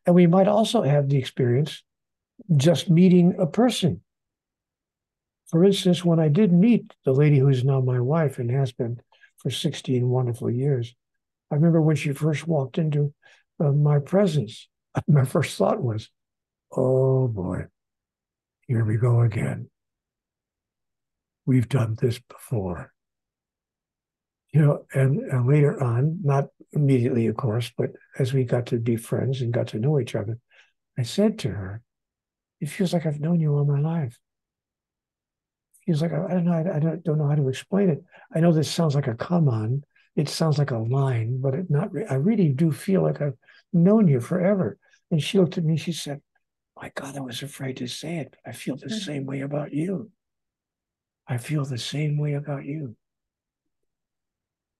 And we might also have the experience just meeting a person. For instance, when I did meet the lady who is now my wife and has been for 16 wonderful years, I remember when she first walked into uh, my presence, my first thought was, oh boy, here we go again. We've done this before. You know, and, and later on, not immediately, of course, but as we got to be friends and got to know each other, I said to her, It feels like I've known you all my life. Feels like I, I don't know, I, I, don't, don't know how to explain it. I know this sounds like a come on, it sounds like a line, but it not. I really do feel like I've known you forever. And she looked at me. She said, "My God, I was afraid to say it, but I feel the mm-hmm. same way about you. I feel the same way about you."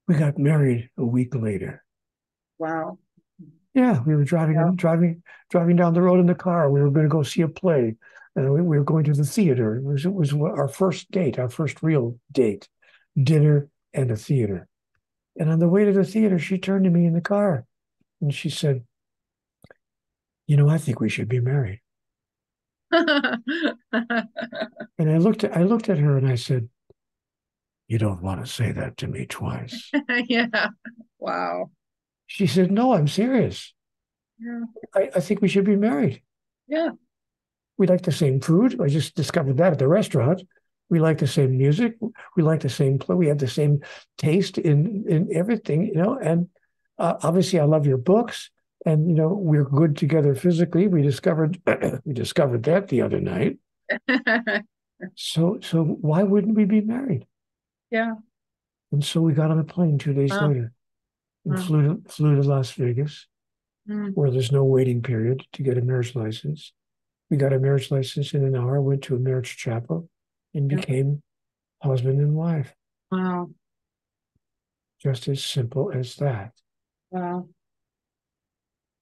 We got married a week later. Wow. Yeah, we were driving yeah. driving driving down the road in the car. We were going to go see a play, and we, we were going to the theater. It was, it was our first date, our first real date, dinner and a theater. And on the way to the theater, she turned to me in the car, and she said, "You know, I think we should be married." and I looked at I looked at her and I said, you don't want to say that to me twice. yeah. Wow. She said, No, I'm serious. Yeah. I, I think we should be married. Yeah. We like the same food. I just discovered that at the restaurant. We like the same music. We like the same play. We have the same taste in in everything, you know. And uh, obviously, I love your books, and you know, we're good together physically. We discovered we discovered that the other night. so so why wouldn't we be married? Yeah. And so we got on a plane two days later and flew, to, flew to Las Vegas, mm. where there's no waiting period to get a marriage license. We got a marriage license in an hour, went to a marriage chapel, and yeah. became husband and wife. Wow. Just as simple as that. Wow.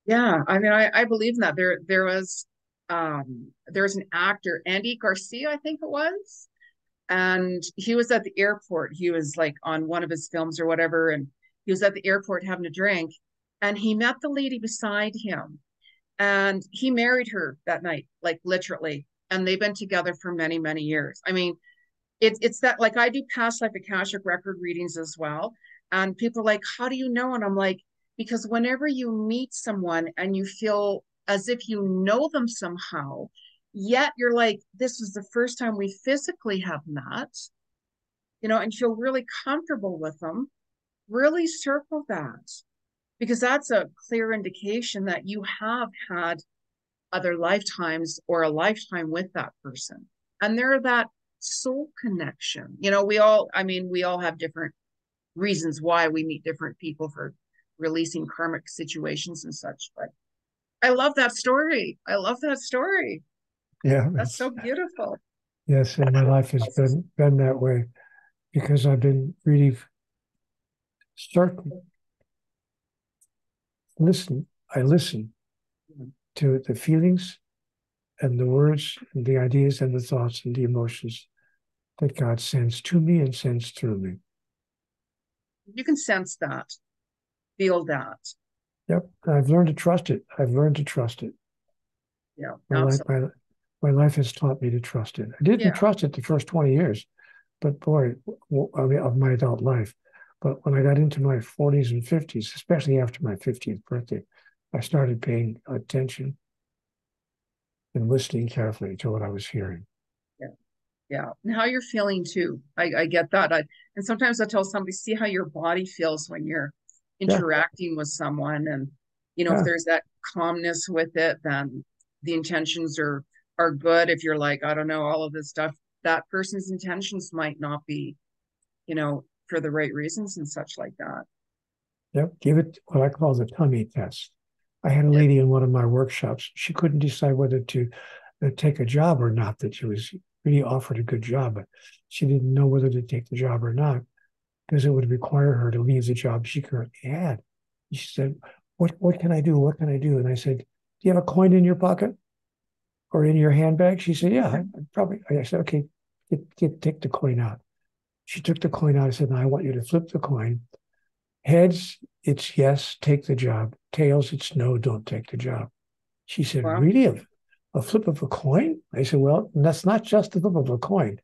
Yeah, I mean, I, I believe in that. There, there was, um, there was an actor, Andy Garcia, I think it was, and he was at the airport. He was like on one of his films or whatever, and he was at the airport having a drink, and he met the lady beside him, and he married her that night, like literally, and they've been together for many, many years. I mean, it's it's that like I do past life akashic record readings as well, and people like, "How do you know?" And I'm like, because whenever you meet someone and you feel as if you know them somehow yet you're like this is the first time we physically have met you know and feel really comfortable with them really circle that because that's a clear indication that you have had other lifetimes or a lifetime with that person and they're that soul connection you know we all i mean we all have different reasons why we meet different people for releasing karmic situations and such but i love that story i love that story yeah. That's so beautiful. Yes, and my life has been been that way because I've been really certain. Listen, I listen to the feelings and the words and the ideas and the thoughts and the emotions that God sends to me and sends through me. You can sense that, feel that. Yep. I've learned to trust it. I've learned to trust it. Yeah. My life, my, my life has taught me to trust it. I didn't yeah. trust it the first 20 years, but boy, I mean of my adult life. But when I got into my 40s and 50s, especially after my 50th birthday, I started paying attention and listening carefully to what I was hearing. Yeah. Yeah. And how you're feeling too. I, I get that. I, and sometimes I tell somebody, see how your body feels when you're interacting yeah. with someone. And, you know, yeah. if there's that calmness with it, then the intentions are are good if you're like i don't know all of this stuff that person's intentions might not be you know for the right reasons and such like that Yep. Give it what I call the tummy test. I had a lady in one of my workshops. She couldn't decide whether to uh, take a job or not, that she was really offered a good job, but she didn't know whether to take the job or not because it would require her to leave the job she currently had. She said, What what can I do? What can I do? And I said, Do you have a coin in your pocket or in your handbag? She said, Yeah, I, probably. I said, Okay, get, get, take the coin out. She took the coin out. I said, I want you to flip the coin. Heads, it's yes, take the job. Tails, it's no, don't take the job. She said, wow. Really? A, a flip of a coin? I said, Well, that's not just a flip of a coin.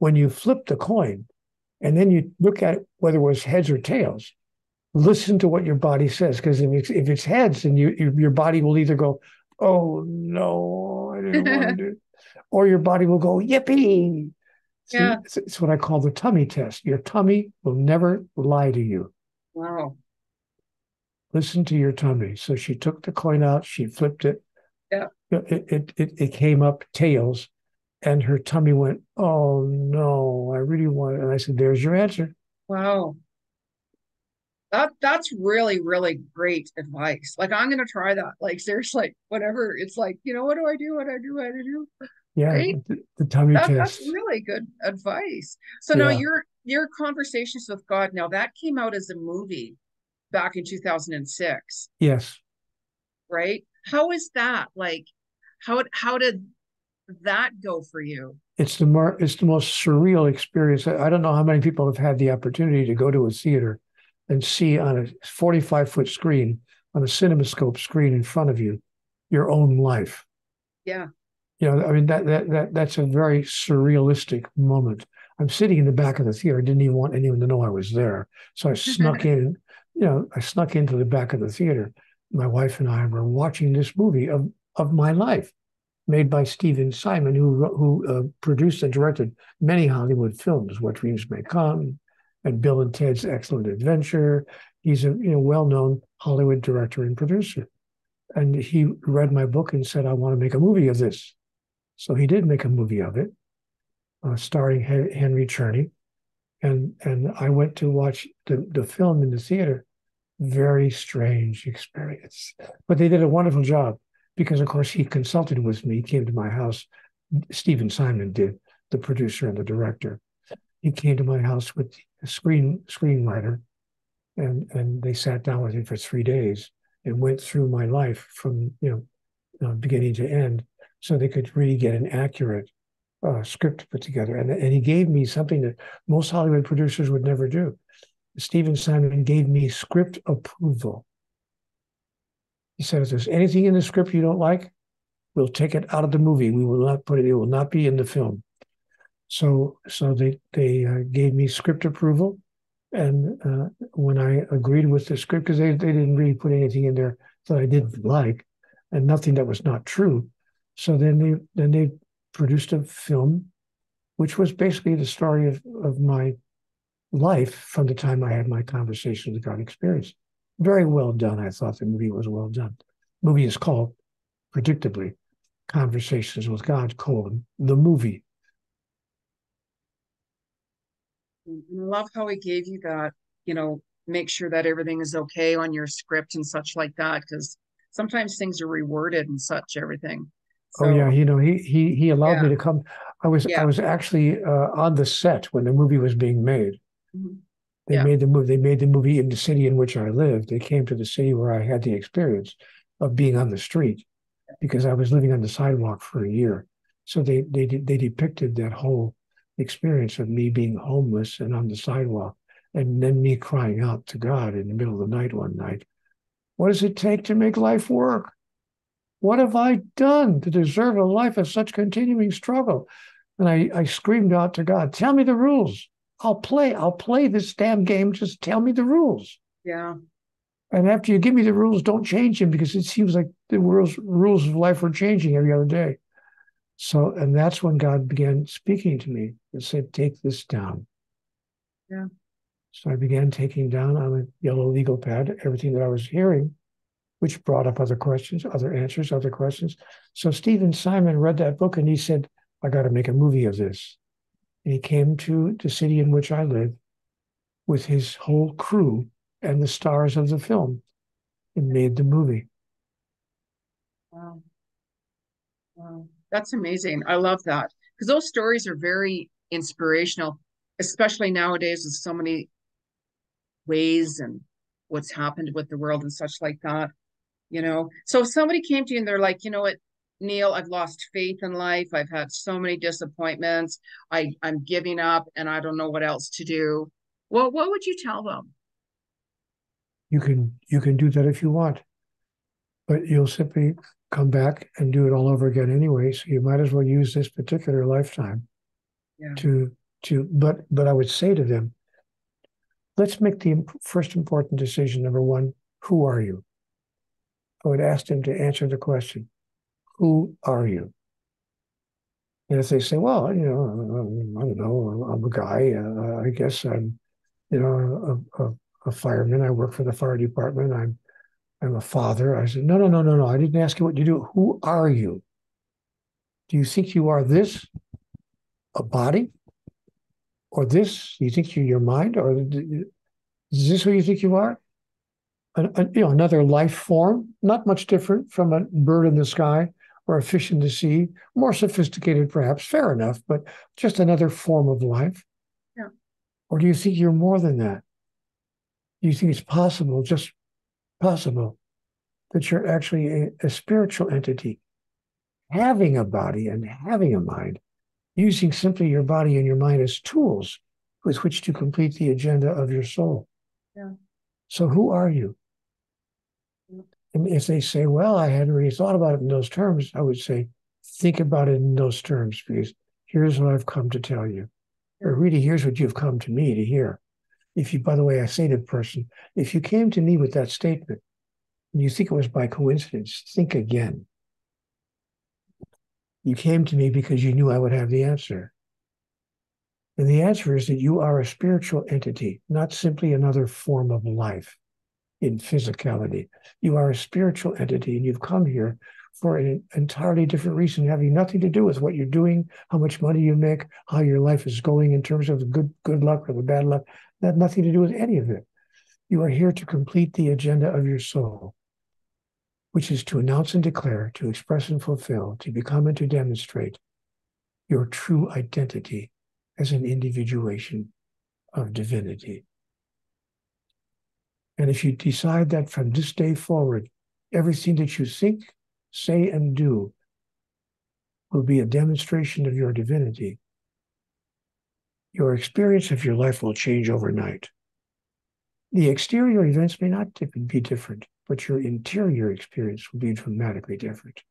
When you flip the coin and then you look at whether it was heads or tails, listen to what your body says. Because if it's, if it's heads, then you, your body will either go, Oh no, I didn't want to do or your body will go, Yippee. Yeah. It's, it's what I call the tummy test. Your tummy will never lie to you. Wow. Listen to your tummy. So she took the coin out, she flipped it. Yeah. It, it, it, it came up tails, and her tummy went, Oh no, I really want it. And I said, There's your answer. Wow. That that's really, really great advice. Like I'm gonna try that. Like seriously, whatever. It's like, you know, what do I do? What do I do? What do I do? Yeah, right? the, the, tummy that, test. That's really good advice. So yeah. now your your conversations with God. Now that came out as a movie back in 2006. Yes. Right. How is that? Like, how how did that go for you? It's the more it's the most surreal experience. I don't know how many people have had the opportunity to go to a theater and see on a 45 foot screen on a cinemascope screen in front of you your own life. Yeah. You know, I mean that that that that's a very surrealistic moment. I'm sitting in the back of the theater. I didn't even want anyone to know I was there. So I snuck in, you know, I snuck into the back of the theater. My wife and I were watching this movie of of my life, made by Stephen Simon, who who uh, produced and directed many Hollywood films, What Dreams May Come, and Bill and Ted's Excellent Adventure. He's a you know well-known Hollywood director and producer. And he read my book and said, I want to make a movie of this. So he did make a movie of it, uh, starring Henry Czerny. And and I went to watch the, the film in the theater. Very strange experience. But they did a wonderful job because, of course, he consulted with me. He came to my house. Stephen Simon did, the producer and the director. He came to my house with a screen screenwriter, and and they sat down with me for three days and went through my life from you know uh, beginning to end, so they could really get an accurate uh, script put together. And and he gave me something that most Hollywood producers would never do. Stephen Simon gave me script approval. He said, if there's anything in the script you don't like, we'll take it out of the movie. We will not put it. It will not be in the film. So so they they uh, gave me script approval, and uh, when I agreed with the script, because they they didn't really put anything in there that I didn't like, and nothing that was not true. So then they then they produced a film, which was basically the story of of my life from the time I had my conversation with God experience. Very well done. I thought the movie was well done. The movie is called, predictably, Conversations with God, colon, the movie. And I love how he gave you that, you know, make sure that everything is okay on your script and such like that, because sometimes things are reworded and such everything. So, oh yeah, you know, he he he allowed yeah. me to come. I was yeah. I was actually uh, on the set when the movie was being made. Mm-hmm. They yeah. made the movie. They made the movie in the city in which I lived. They came to the city where I had the experience of being on the street because I was living on the sidewalk for a year. So they they they depicted that whole experience of me being homeless and on the sidewalk, and then me crying out to God in the middle of the night one night, What does it take to make life work? What have I done to deserve a life of such continuing struggle? And I, I screamed out to God, Tell me the rules. I'll play. I'll play this damn game. Just tell me the rules. Yeah. And after you give me the rules, don't change them because it seems like the rules rules of life are changing every other day. So, and that's when God began speaking to me and said, Take this down. Yeah. So I began taking down on a yellow legal pad everything that I was hearing, which brought up other questions, other answers, other questions. So Stephen Simon read that book and he said, I got to make a movie of this. And he came to the city in which I live with his whole crew and the stars of the film and made the movie. Wow. Wow. That's amazing. I love that because those stories are very inspirational, especially nowadays with so many ways and what's happened with the world and such like that. You know, so if somebody came to you and they're like, you know what, Neale, I've lost faith in life. I've had so many disappointments. I, I'm giving up and I don't know what else to do. Well, what would you tell them? You can you can do that if you want. But you'll simply come back and do it all over again anyway. So you might as well use this particular lifetime yeah. to to but but I would say to them, let's make the first important decision. Number one, who are you? I would ask them to answer the question, who are you? And if they say, well, you know, I don't know, I'm a guy, uh, I guess I'm, you know, a, a, a, fireman. I work for the fire department. I'm, I'm a father. I said, no, no, no, no, no. I didn't ask you what you do. Who are you? Do you think you are this, a body, or this? Do you think you're your mind, or is this who you think you are? An, you know, another life form, not much different from a bird in the sky or a fish in the sea, more sophisticated perhaps, fair enough, but just another form of life? Yeah. Or do you think you're more than that? Do you think it's possible, just possible, that you're actually a, a spiritual entity, having a body and having a mind, using simply your body and your mind as tools with which to complete the agenda of your soul? Yeah. So who are you? And if they say, well, I hadn't really thought about it in those terms, I would say, think about it in those terms because here's what I've come to tell you. Or really, here's what you've come to me to hear. If you, by the way, I say to the person, if you came to me with that statement and you think it was by coincidence, think again. You came to me because you knew I would have the answer. And the answer is that you are a spiritual entity, not simply another form of life in physicality. You are a spiritual entity and you've come here for an entirely different reason, having nothing to do with what you're doing, how much money you make, how your life is going in terms of the good good luck or the bad luck. That nothing to do with any of it. You are here to complete the agenda of your soul, which is to announce and declare, to express and fulfill, to become and to demonstrate your true identity as an individuation of divinity. And if you decide that from this day forward, everything that you think, say, and do will be a demonstration of your divinity, your experience of your life will change overnight. The exterior events may not be different, but your interior experience will be dramatically different.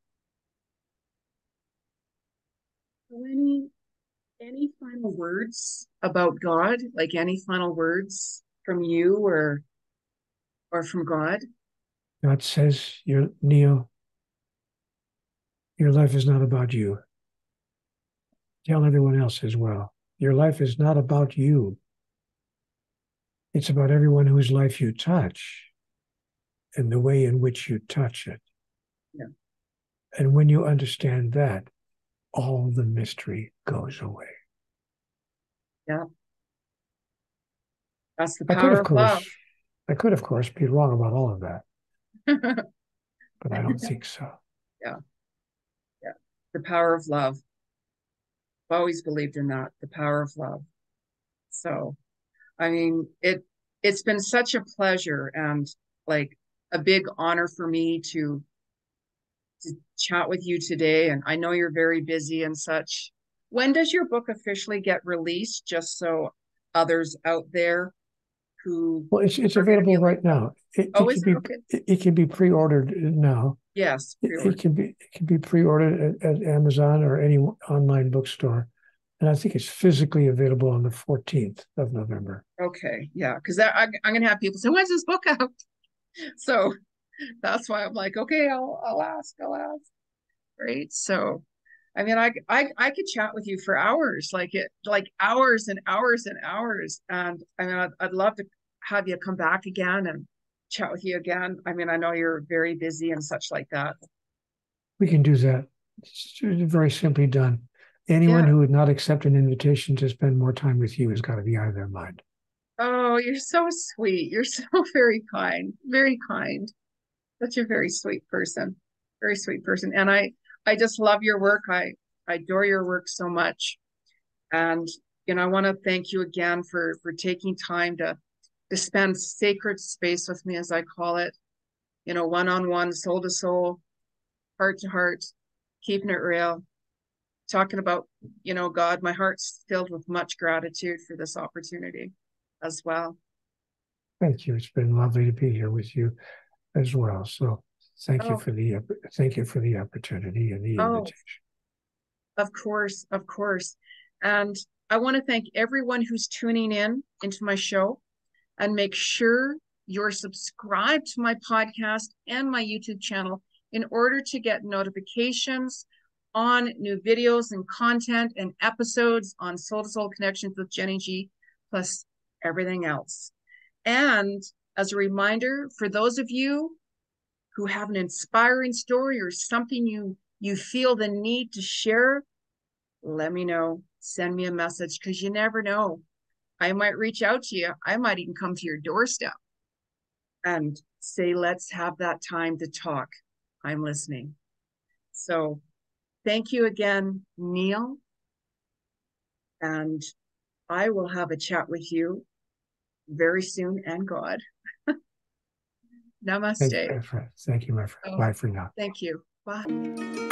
Any any final words about God? Like any final words from you or or from God? God says, "Your Neale, your life is not about you. Tell everyone else as well. Your life is not about you. It's about everyone whose life you touch and the way in which you touch it. Yeah. And when you understand that, all the mystery goes away. Yeah. That's the power of, of course, love. I could, of course, be wrong about all of that. but I don't think so. Yeah. Yeah. The power of love. I've always believed in that, the power of love. So, I mean, it it's been such a pleasure and like a big honor for me to to chat with you today. And I know you're very busy and such. When does your book officially get released? Just so others out there who well it's it's available right now. It, oh, it can be okay? it, it, can be pre-ordered now. Yes it, it, can be it can be pre-ordered at, at, amazon or any online bookstore. And i think it's physically available on the 14th of november. Okay yeah because i'm gonna have people say when's this book out? So that's why i'm like okay i'll i'll ask i'll ask. Right? So I mean, I, I I could chat with you for hours, like it, like hours and hours and hours. And I mean, I'd, I'd love to have you come back again and chat with you again. I mean, I know you're very busy and such like that. We can do that. It's very simply done. Anyone yeah. who would not accept an invitation to spend more time with you has got to be out of their mind. Oh, you're so sweet. You're so very kind, very kind. Such a very sweet person, very sweet person. And I, I just love your work. I, I adore your work so much. And you know, I want to thank you again for for taking time to to spend sacred space with me, as I call it. You know, one on one, soul to soul, heart to heart, keeping it real, talking about you know God. My heart's filled with much gratitude for this opportunity as well. Thank you. It's been lovely to be here with you as well. So thank oh. you for the thank you for the opportunity and the oh, invitation. Of course, of course. And I want to thank everyone who's tuning in into my show and make sure you're subscribed to my podcast and my YouTube channel in order to get notifications on new videos and content and episodes on Soul to Soul Connections with Jeni Ji, plus everything else. And as a reminder, for those of you who have an inspiring story or something you you feel the need to share, let me know. Send me a message because you never know. I might reach out to you. I might even come to your doorstep and say, let's have that time to talk. I'm listening. So thank you again, Neale. And I will have a chat with you very soon and God. Namaste. Thank you, my friend. Thank you, my friend. Oh, Bye for now. Thank you. Bye.